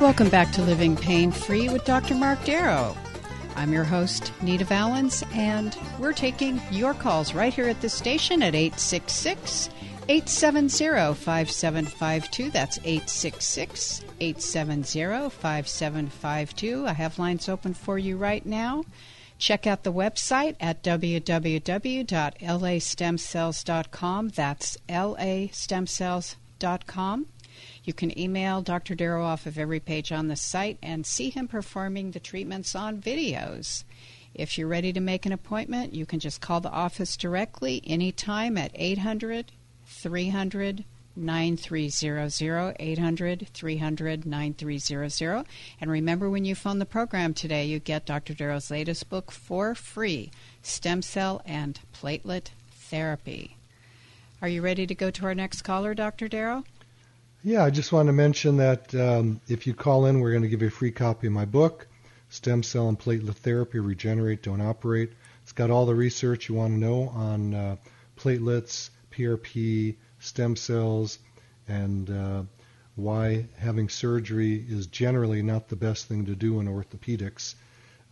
Welcome back to Living Pain Free with Dr. Mark Darrow. I'm your host, Nita Valens, and we're taking your calls right here at the station at 866 870 5752. That's 866 870 5752. I have lines open for you right now. Check out the website at www.lastemcells.com. That's lastemcells.com. You can email Dr. Darrow off of every page on the site and see him performing the treatments on videos. If you're ready to make an appointment, you can just call the office directly anytime at 800 300 9300 800 300 9300 and remember when you phone the program today you get Dr. Darrow's latest book for free Stem Cell and Platelet Therapy. Are you ready to go to our next caller, Dr. Darrow? Yeah, I just want to mention that um, if you call in, we're going to give you a free copy of my book, Stem Cell and Platelet Therapy Regenerate, Don't Operate. It's got all the research you want to know on uh, platelets, PRP, stem cells, and uh, why having surgery is generally not the best thing to do in orthopedics.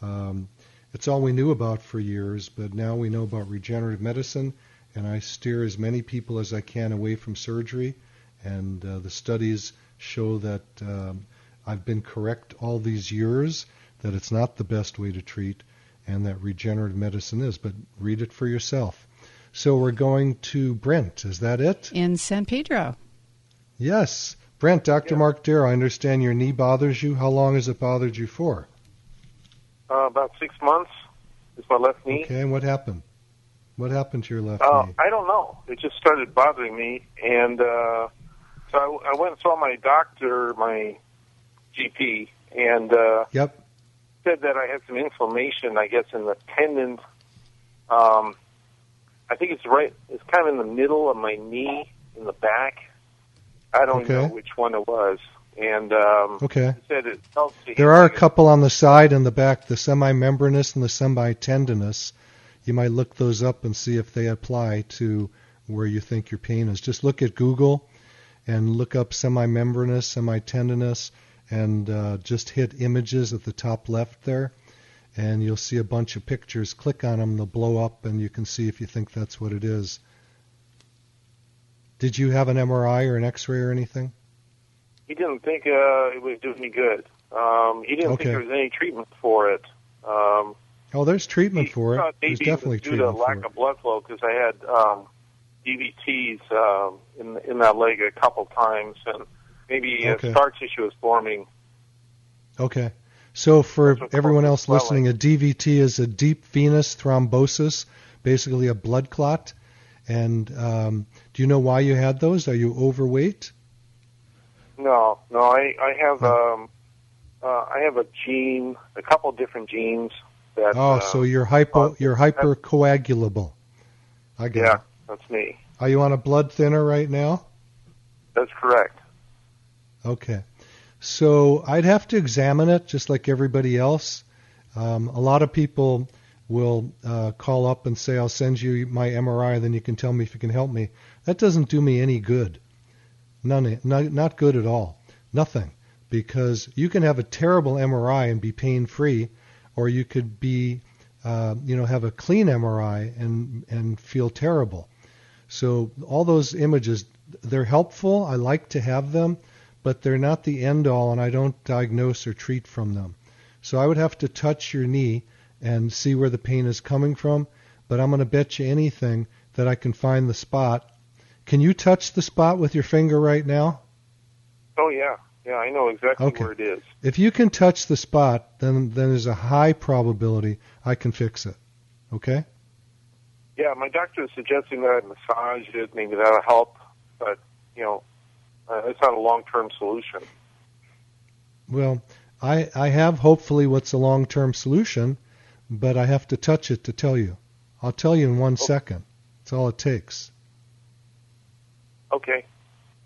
Um, it's all we knew about for years, but now we know about regenerative medicine, and I steer as many people as I can away from surgery and uh, the studies show that um, I've been correct all these years that it's not the best way to treat and that regenerative medicine is. But read it for yourself. So we're going to Brent. Is that it? In San Pedro. Yes. Brent, Dr. Yeah. Mark Darrow, I understand your knee bothers you. How long has it bothered you for? Uh, about six months. It's my left knee. Okay, and what happened? What happened to your left uh, knee? I don't know. It just started bothering me, and uh, so I, I went and saw my doctor, my GP, and uh, yep. said that I had some inflammation, I guess, in the tendon. Um, I think it's right. It's kind of in the middle of my knee, in the back. I don't okay. know which one it was. And um, okay, said it felt there are a couple on the side and the back, the semi-membranous and the semi-tendinous. You might look those up and see if they apply to where you think your pain is. Just look at Google and look up semi-membranous, semi-tendinous, and uh, just hit images at the top left there, and you'll see a bunch of pictures. Click on them, they'll blow up, and you can see if you think that's what it is. Did you have an MRI or an X-ray or anything? He didn't think uh, it would do any good. Um, he didn't okay. think there was any treatment for it. Um, oh, there's treatment for it. There's definitely it due treatment to lack for of blood flow because I had um, DVTs um, in in that leg a couple times, and maybe okay. scar tissue is forming. Okay. So for everyone else listening, a DVT is a deep venous thrombosis, basically a blood clot. And um, do you know why you had those? Are you overweight? No, no. I I have um, uh, I have a gene, a couple different genes that. Oh, uh, so you're hypo, you're hypercoagulable. I get yeah. it. That's me. Are you on a blood thinner right now? That's correct. Okay. So I'd have to examine it just like everybody else. Um, a lot of people will uh, call up and say, I'll send you my MRI, then you can tell me if you can help me. That doesn't do me any good. None, not, not good at all. Nothing. Because you can have a terrible MRI and be pain free, or you could be, uh, you know, have a clean MRI and and feel terrible. So all those images they're helpful. I like to have them, but they're not the end all, and I don't diagnose or treat from them. So I would have to touch your knee and see where the pain is coming from. But I'm going to bet you anything that I can find the spot. Can you touch the spot with your finger right now? Oh yeah, yeah, I know exactly Okay. where it is. If you can touch the spot, then then there's a high probability I can fix it. Okay? Yeah, my doctor is suggesting that I massage it. Maybe that'll help, but you know, uh, it's not a long-term solution. Well, I I have hopefully what's a long-term solution, but I have to touch it to tell you. I'll tell you in one second. That's all it takes. Okay.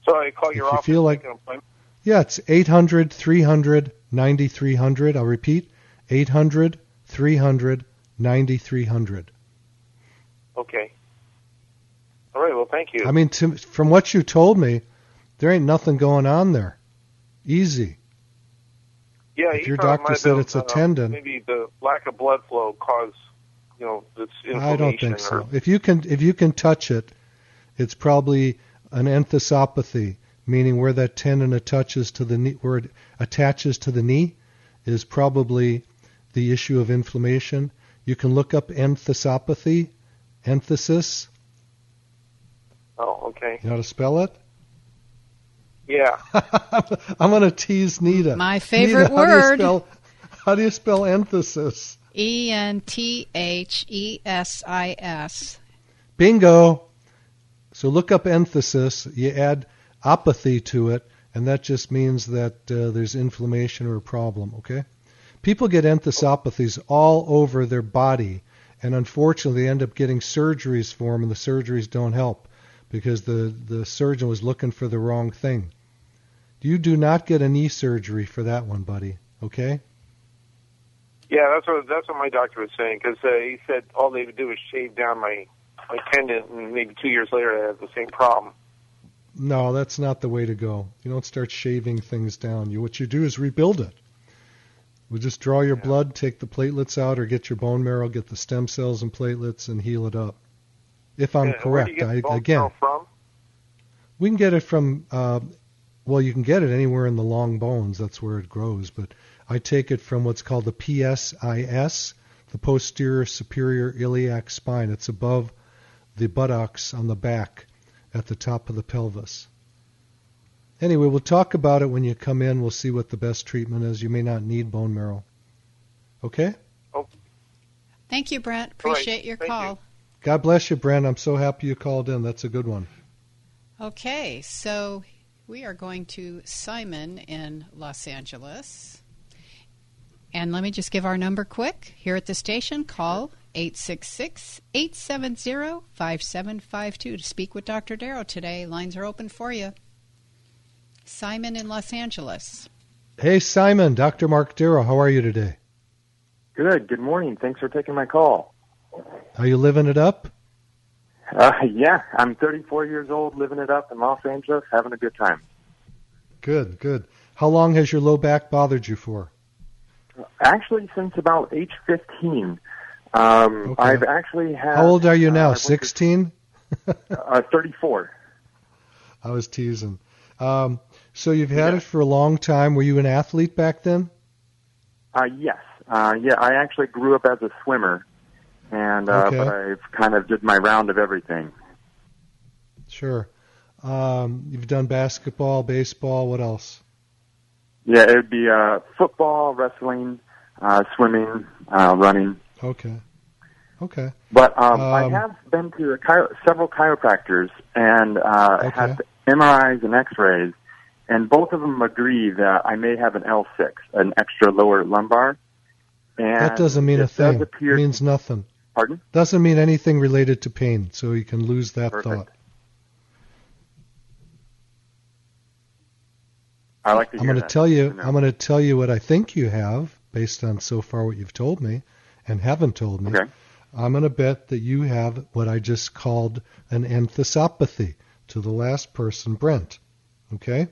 So I call If your you office. feel like- make an appointment? Yeah, it's 800 300 9300. I'll repeat 800 300 9300. Okay. All right. Well, thank you. I mean, to, from what you told me, there ain't nothing going on there. Easy. yeah, if your doctor said it's a uh, tendon- maybe the lack of blood flow caused, you know, this inflammation. I don't think so. If you can if you can touch it, it's probably an enthesopathy, meaning where that tendon attaches to the knee, where it attaches to the knee, is probably the issue of inflammation. You can look up enthesopathy, enthesis. Oh, okay. You know how to spell it? Yeah. I'm going to tease Nita. My favorite Nita, How do, word. you spell, how do you spell enthesis? E N T H E S I S. Bingo. So look up enthesis. You add apathy to it, and that just means that uh, there's inflammation or a problem. Okay. People get enthesopathies all over their body, and unfortunately, they end up getting surgeries for them, and the surgeries don't help because the the surgeon was looking for the wrong thing. You do not get a knee surgery for that one, buddy. Okay. Yeah, that's what that's what my doctor was saying because uh, he said all they would do is shave down my my tendon, and maybe two years later I have the same problem. No, that's not the way to go. You don't start shaving things down. You what you do is rebuild it. We just draw your blood, take the platelets out, or get your bone marrow, get the stem cells and platelets, and heal it up. If I'm Yeah, and where do correct, you get I, again, from? we can get it from. Uh, well, you can get it anywhere in the long bones. That's where it grows. But I take it from what's called the PSIS, the posterior superior iliac spine. It's above the buttocks on the back, at the top of the pelvis. Anyway, we'll talk about it when you come in. We'll see what the best treatment is. You may not need bone marrow. Okay? Oh. Thank you, Brent. All right. Appreciate your Thank call. God bless you, Brent. I'm so happy you called in. That's a good one. Okay, so we are going to Simon in Los Angeles. And let me just give our number quick. Here at the station, call 866 870 5752 to speak with Dr. Darrow today. Lines are open for you. Simon in Los Angeles. Hey, Simon, Dr. Mark Darrow, how are you today? Good. Good morning. Thanks for taking my call. Are you living it up? Uh, yeah, I'm 34 years old, living it up in Los Angeles, having a good time. Good, good. How long has your low back bothered you for? Actually, since about age 15, um, Okay. I've actually had. How old are you uh, now? went 16? Uh, 34. I was teasing. Um, so you've had it for a long time. Were you an athlete back then? Uh, yes. Uh, yeah, I actually grew up as a swimmer, and uh, Okay. but I've kind of did my round of everything. Sure. Um, you've done basketball, baseball. What else? Yeah, it would be uh, football, wrestling, uh, swimming, uh, running. Okay. Okay. But um, I Um, have been to a chiro- several chiropractors and uh, Okay. had MRIs and X-rays, and both of them agree that I may have an L6, an extra lower lumbar. And That doesn't mean a thing. Does appear, It means nothing. pardon? Doesn't mean anything related to pain, so you can lose that Perfect. thought. I like to I'm going to tell you. I'm going to tell you what I think you have based on so far what you've told me and haven't told me. Okay. I'm going to bet that you have what I just called an enthesopathy to the last person, Brent. Okay?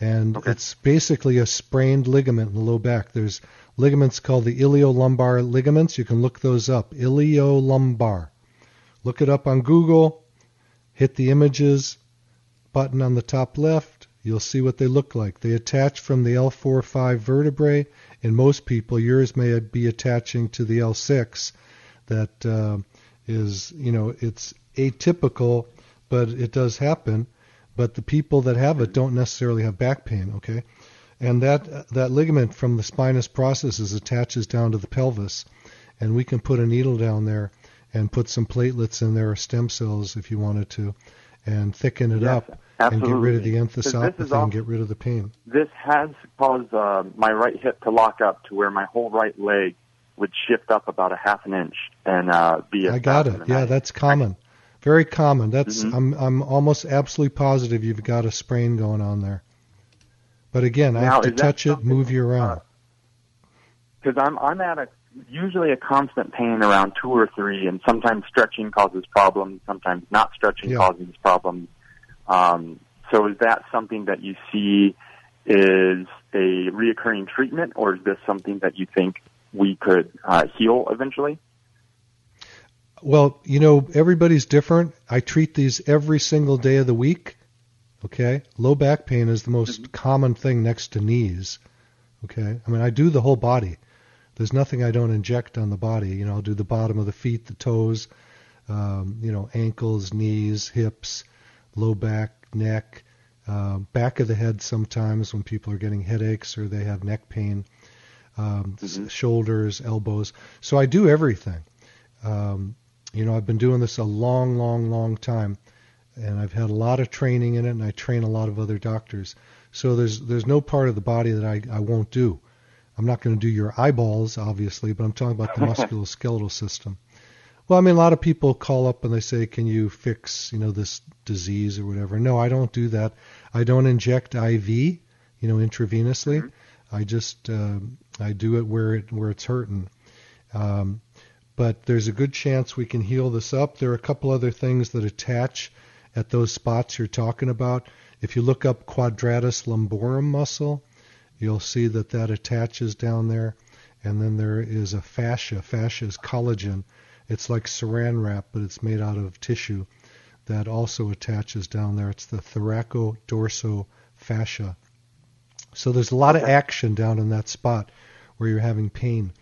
And Okay. it's basically a sprained ligament in the low back. There's ligaments called the iliolumbar ligaments. You can look those up. Iliolumbar. Look it up on Google. Hit the images. button on the top left, you'll see what they look like. They attach from the L4-5 vertebrae. In most people, yours may be attaching to the L6. That uh, is, you know, it's atypical, but it does happen. But the people that have it don't necessarily have back pain. Okay, and that that ligament from the spinous processes attaches down to the pelvis, and we can put a needle down there and put some platelets in there or stem cells if you wanted to, and thicken it Yes, up absolutely. and get rid of the enthesopathy all- and get rid of the pain. This has caused uh, my right hip to lock up to where my whole right leg would shift up about a half an inch and uh, be a I got it. Yeah, that's common. Very common. That's Mhm. I'm I'm almost absolutely positive you've got a sprain going on there. But again, I have to touch it, move you around. because I'm I'm at a usually a constant pain around two or three, and sometimes stretching causes problems, sometimes not stretching Yeah. causes problems. Um, so is that something that you see is a reoccurring treatment, or is this something that you think we could uh, heal eventually? Well, you know, everybody's different. I treat these every single day of the week. Okay? Low back pain is the most common thing next to knees. Okay? I mean, I do the whole body. There's nothing I don't inject on the body. You know, I'll do the bottom of the feet, the toes, um, you know, ankles, knees, hips, low back, neck, uh, back of the head sometimes when people are getting headaches or they have neck pain, um, s- shoulders, elbows. So I do everything. Um, you know, I've been doing this a long, long, long time, and I've had a lot of training in it, and I train a lot of other doctors. So there's there's no part of the body that I, I won't do. I'm not going to do your eyeballs, obviously, but I'm talking about the musculoskeletal system. Well, I mean, a lot of people call up and they say, "Can you fix, you know, this disease or whatever?" No, I don't do that. I don't inject IV, you know, intravenously. I just uh, I do it where it where it's hurting. Um, but there's a good chance we can heal this up. There are a couple other things that attach at those spots you're talking about. If you look up quadratus lumborum muscle, you'll see that that attaches down there. And then there is a fascia. Fascia is collagen. It's like saran wrap, but it's made out of tissue that also attaches down there. It's the thoraco-dorso fascia. So there's a lot of action down in that spot where you're having pain.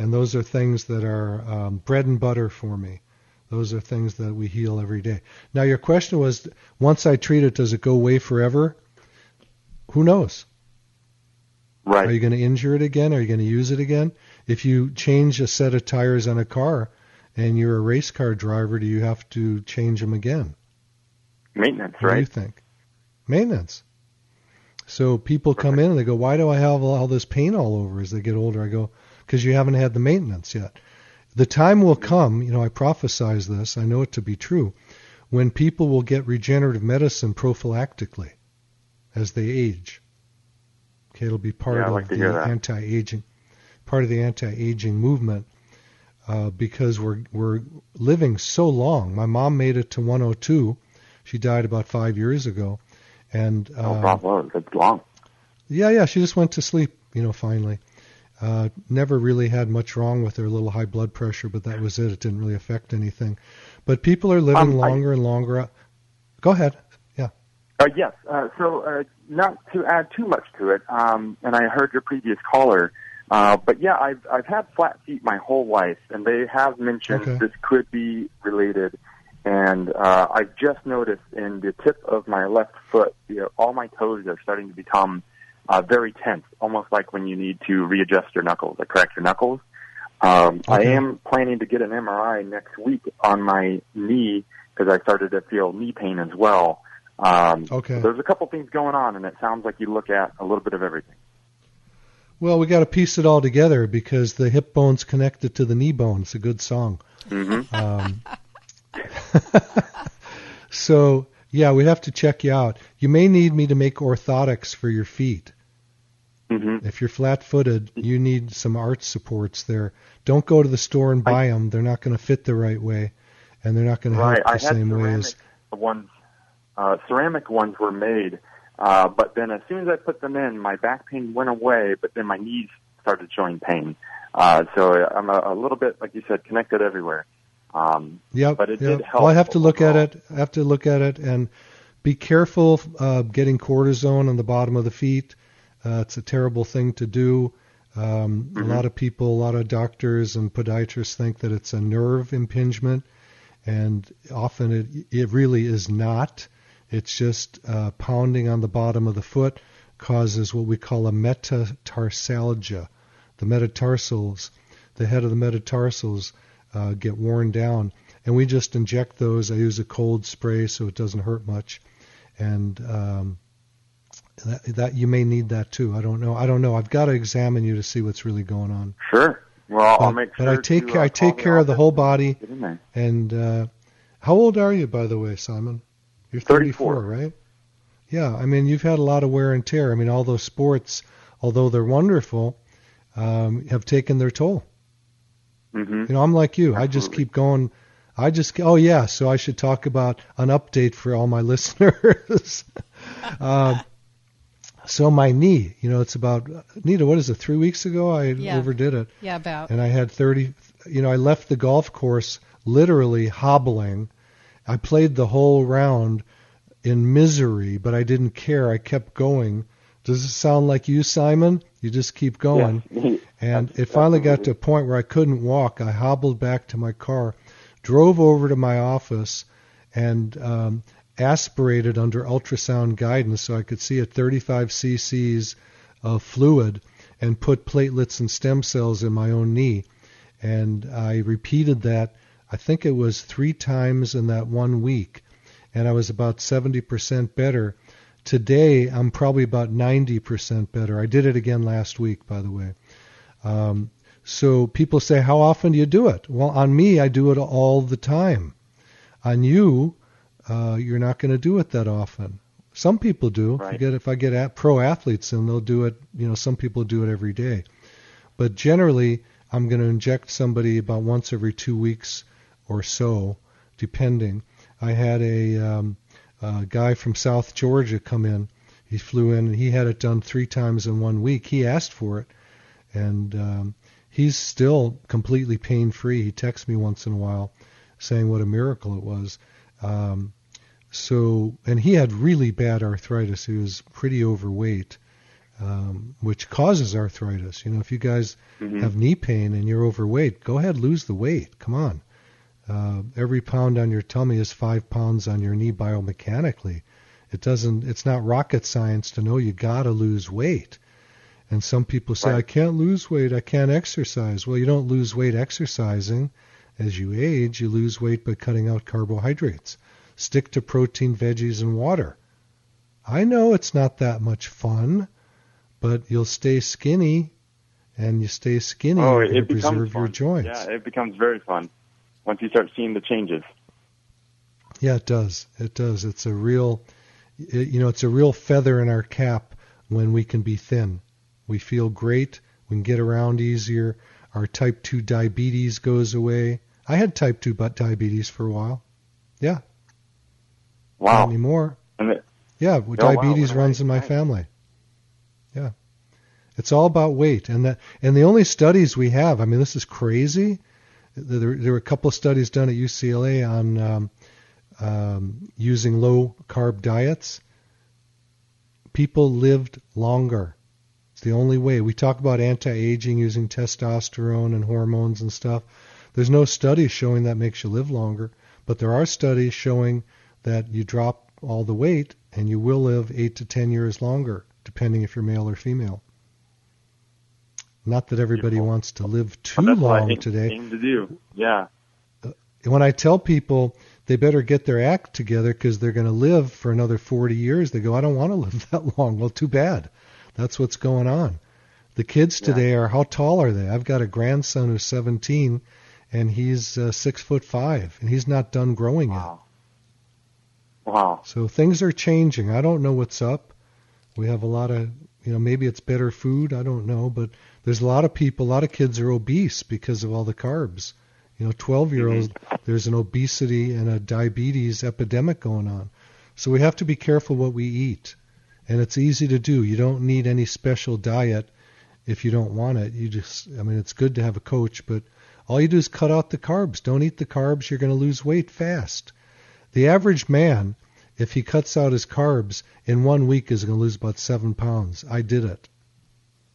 And those are things that are um, bread and butter for me. Those are things that we heal every day. Now, your question was once I treat it, does it go away forever? Who knows? Right. Are you going to injure it again? Are you going to use it again? If you change a set of tires on a car and you're a race car driver, do you have to change them again? Maintenance, right? What do you think? Maintenance. So people come in and they go, "Why do I have all this pain all over as they get older?" I go, "Because you haven't had the maintenance yet." The time will come, you know, I prophesize this, I know it to be true, when people will get regenerative medicine prophylactically as they age. Okay, it'll be part Yeah, of like the anti-aging, part of the anti-aging movement, uh, because we're we're living so long. My mom made it to 102. She died about five years ago, and Oh, uh, bravo. That's long. yeah, yeah, she just went to sleep, you know, finally. Uh, never really had much wrong with her little high blood pressure, but that was it. It didn't really affect anything. But people are living Um, I- longer and longer. Go ahead. Yeah. Uh, yes. Uh, so, uh, not to add too much to it, um, and I heard your previous caller, uh, but yeah, I've I've had flat feet my whole life, and they have mentioned Okay. this could be related. And uh, I've just noticed in the tip of my left foot, you know, all my toes are starting to become uh, very tense, almost like when you need to readjust your knuckles, like crack your knuckles. Um, I am planning to get an MRI next week on my knee because I started to feel knee pain as well. Um, Okay. so there's a couple things going on, and it sounds like you look at a little bit of everything. Well, we got to piece it all together because the hip bone's connected to the knee bone. It's a good song. Mm-hmm. Um, so yeah, we have to check you out. You may need me to make orthotics for your feet. Mm-hmm. If you're flat-footed, you need some arch supports there. Don't go to the store and buy them. They're not going to fit the right way, and they're not going to Right. help I the had same way as. ones. Uh, ceramic ones were made, uh, but then as soon as I put them in, my back pain went away, but then my knees started showing pain. Uh, so I'm a, a little bit, like you said, connected everywhere. Um, Yep. but it yep. did help Well, I have to look at it. I have to look at it, and be careful uh, getting cortisone on the bottom of the feet. Uh, it's a terrible thing to do. Um, A lot of people, a lot of doctors and podiatrists think that it's a nerve impingement, and often it it really is not. It's just uh, pounding on the bottom of the foot causes what we call a metatarsalgia. The metatarsals, the head of the metatarsals, uh, get worn down, and we just inject those. I use a cold spray so it doesn't hurt much, and um, that, that you may need that too. I don't know. I don't know. I've got to examine you to see what's really going on. Sure. Well, I'll But, make but sure I take to, care. uh, I take care of the whole body. get in there. And uh, how old are you, by the way, Simon? You're 34, 34. right? Yeah. I mean, you've had a lot of wear and tear. I mean, all those sports, although they're wonderful, um, have taken their toll. Hmm You know, I'm like you. I just keep going. I just oh yeah. So I should talk about an update for all my listeners. um, so my knee, you know, it's about Nita. What is it? Three weeks ago, I Yeah. overdid it, Yeah, about. and I had 30. You know, I left the golf course literally hobbling. I played the whole round in misery, but I didn't care. I kept going. Does it sound like you, Simon? You just keep going. Yeah. And it finally got to a point where I couldn't walk. I hobbled back to my car, drove over to my office, and um, aspirated under ultrasound guidance so I could see at 35 cc's of fluid and put platelets and stem cells in my own knee. And I repeated that, I think it was three times in that one week. And I was about 70% better. Today, I'm probably about 90% better. I did it again last week, by the way. Um, so people say, how often do you do it? Well, on me, I do it all the time. On you, uh, you're not going to do it that often. Some people do. If, Right. get, if I get at pro athletes, and they'll do it. You know, some people do it every day. But generally, I'm going to inject somebody about once every two weeks or so, depending. I had a, um, a guy from South Georgia come in. He flew in and he had it done three times in one week. He asked for it, and um, he's still completely pain free. He texts me once in a while saying what a miracle it was. Um, so, and he had really bad arthritis. He was pretty overweight, um, which causes arthritis. You know, if you guys Mhm. have knee pain and you're overweight, go ahead, lose the weight. Come on. Uh, every pound on your tummy is five pounds on your knee biomechanically. It doesn't. It's not rocket science to know you gotta lose weight. And some people say, Right. I can't lose weight. I can't exercise. Well, you don't lose weight exercising. As you age, you lose weight by cutting out carbohydrates. Stick to protein, veggies, and water. I know it's not that much fun, but you'll stay skinny, and you stay skinny, Oh, you're it going to preserve fun. your joints. Yeah, it becomes very fun once you start seeing the changes. Yeah, it does. It does. It's a real, it, you know, it's a real feather in our cap when we can be thin. We feel great. We can get around easier. Our type 2 diabetes goes away. I had type 2 butt diabetes for a while. Yeah, Wow. not Wow. anymore. And it, Yeah, oh, wow, diabetes right, runs in my right. family. Yeah. It's all about weight and that and the only studies we have, I mean this is crazy. There, there were a couple of studies done at UCLA on um, um, using low carb diets. People lived longer. It's the only way. We talk about anti-aging using testosterone and hormones and stuff. There's no studies showing that makes you live longer, but there are studies showing that you drop all the weight and you will live 8 to 10 years longer, depending if you're male or female. Not that everybody Beautiful. wants to live too I long aim, today. aim to do. Yeah. When I tell people they better get their act together because they're going to live for another 40 years, they go, I don't want to live that long. Well, too bad. That's what's going on. The kids Yeah. today are, how tall are they? I've got a grandson who's 17 and he's uh, six foot five and he's not done growing yet. Wow. Wow. So things are changing. I don't know what's up. We have a lot of, you know, maybe it's better food. I don't know, but there's a lot of people, a lot of kids are obese because of all the carbs. You know, 12 year olds, mm-hmm. there's an obesity and a diabetes epidemic going on. So we have to be careful what we eat. And it's easy to do. You don't need any special diet if you don't want it. You just, I mean, it's good to have a coach, but all you do is cut out the carbs. Don't eat the carbs. You're going to lose weight fast. The average man if he cuts out his carbs in one week, is going to lose about seven pounds. I did it.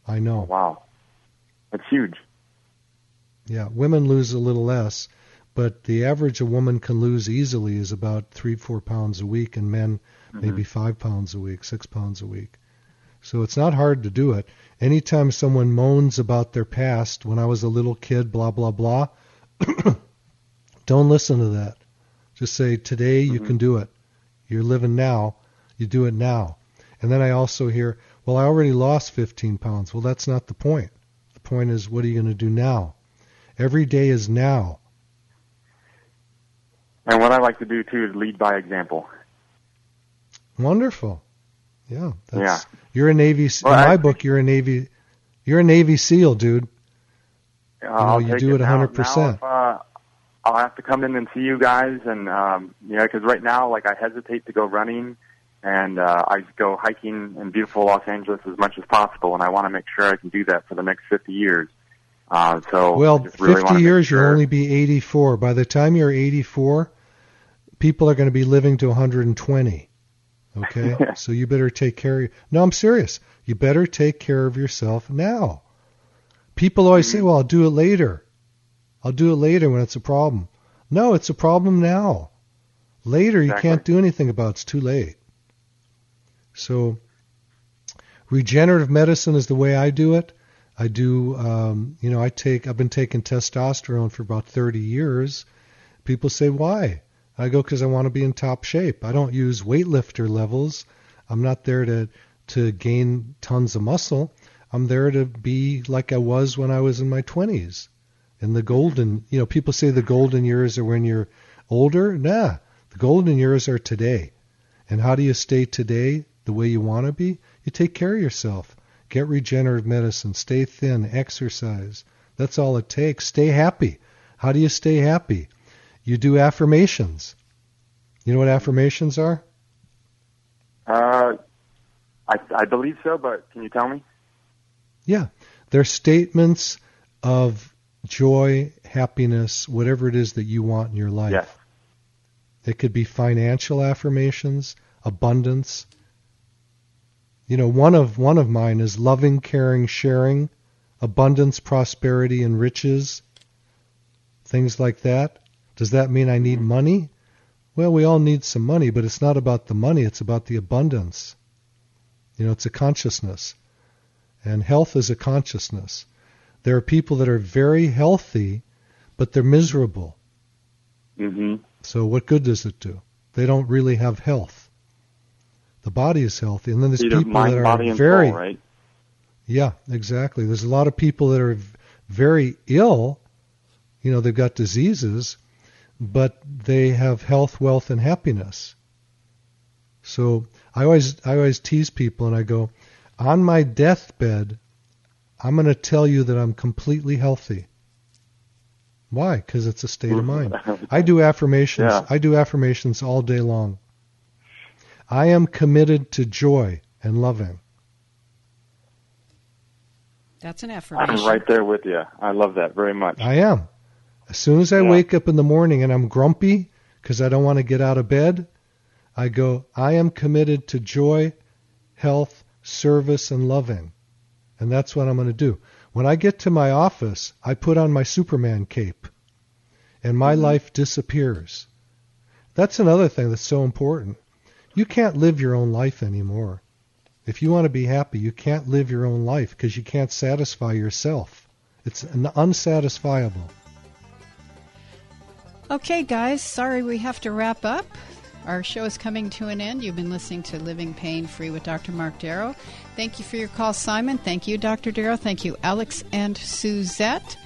I know. Wow, that's huge. Yeah, women lose a little less, but the average a woman can lose easily is about three, four pounds a week, and men mm-hmm. maybe five pounds a week, six pounds a week. So it's not hard to do it. Anytime someone moans about their past, when I was a little kid, blah, blah, blah, don't listen to that. Just say, today you mm-hmm. can do it. You're living now. You do it now. And then I also hear, well, I already lost 15 pounds. Well, that's not the point. Point is, what are you going to do now? Every day is now. And what I like to do too is lead by example. Wonderful. Yeah. yeah. You're a Navy. Well, in my I, book, you're a Navy. You're a Navy SEAL, dude. I'll you know, you do it 100. percent uh, I'll have to come in and see you guys, and um, yeah, because right now, like, I hesitate to go running, and uh, I go hiking in beautiful Los Angeles as much as possible, and I want to make sure I can do that for the next 50 years. Uh, so well, really 50 years, sure. you'll only be 84. By the time you're 84, people are going to be living to 120. Okay, so you better take care. of No, I'm serious. You better take care of yourself now. People always say, "Well, I'll do it later. I'll do it later when it's a problem." No, it's a problem now. Later, you can't do anything about. It. It's too late. So, regenerative medicine is the way I do it. I do, um, you know, I take. I've been taking testosterone for about 30 years. People say, "Why?" I go because I want to be in top shape. I don't use weightlifter levels. I'm not there to to gain tons of muscle. I'm there to be like I was when I was in my 20s. In the golden, you know, people say the golden years are when you're older. Nah, the golden years are today. And how do you stay today the way you want to be? You take care of yourself. Get regenerative medicine. Stay thin. Exercise. That's all it takes. Stay happy. How do you stay happy? You do affirmations. You know what affirmations are? Uh, I, I believe so, but can you tell me? Yeah, they're statements of joy, happiness, whatever it is that you want in your life. Yes. It could be financial affirmations, abundance. You know, one of one of mine is loving, caring, sharing, abundance, prosperity, and riches. Things like that. Does that mean I need money? Well, we all need some money, but it's not about the money, it's about the abundance. You know, it's a consciousness. And health is a consciousness. There are people that are very healthy, but they're miserable. Mm-hmm. So what good does it do? They don't really have health. The body is healthy, and then there's Either people mind, that are very soul, right? yeah, exactly. There's a lot of people that are very ill. You know, they've got diseases, but they have health, wealth, and happiness. So I always I always tease people and I go, on my deathbed, I'm going to tell you that I'm completely healthy. Why? Because it's a state of mind. I do affirmations. Yeah. I do affirmations all day long. I am committed to joy and loving. That's an affirmation. I'm right there with you. I love that very much. I am. As soon as I Yeah. wake up in the morning and I'm grumpy because I don't want to get out of bed, I go, I am committed to joy, health, service, and loving. And that's what I'm going to do. When I get to my office, I put on my Superman cape and my mm-hmm. life disappears. That's another thing that's so important. You can't live your own life anymore. If you want to be happy, you can't live your own life because you can't satisfy yourself. It's un- unsatisfiable. Okay, guys, sorry we have to wrap up. Our show is coming to an end. You've been listening to Living Pain Free with Dr. Mark Darrow. Thank you for your call, Simon. Thank you, Dr. Darrow. Thank you, Alex and Suzette.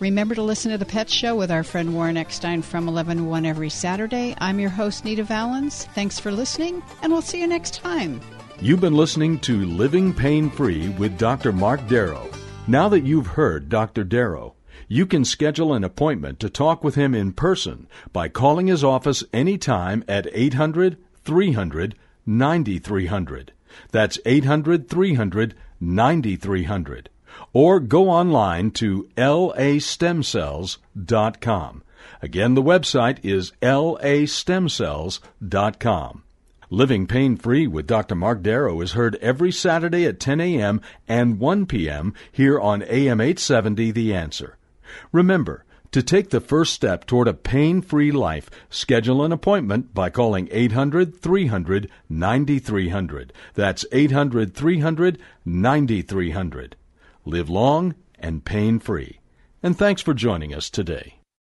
Remember to listen to The Pet Show with our friend Warren Eckstein from 11 to 1 every Saturday. I'm your host, Nita Valens. Thanks for listening, and we'll see you next time. You've been listening to Living Pain Free with Dr. Mark Darrow. Now that you've heard Dr. Darrow, you can schedule an appointment to talk with him in person by calling his office anytime at 800 300 9300. That's 800 300 9300. Or go online to lastemcells.com. Again, the website is lastemcells.com. Living Pain Free with Dr. Mark Darrow is heard every Saturday at 10 a.m. and 1 p.m. here on AM 870 The Answer. Remember, to take the first step toward a pain free life, schedule an appointment by calling 800 300 9300. That's 800 300 9300. Live long and pain free. And thanks for joining us today.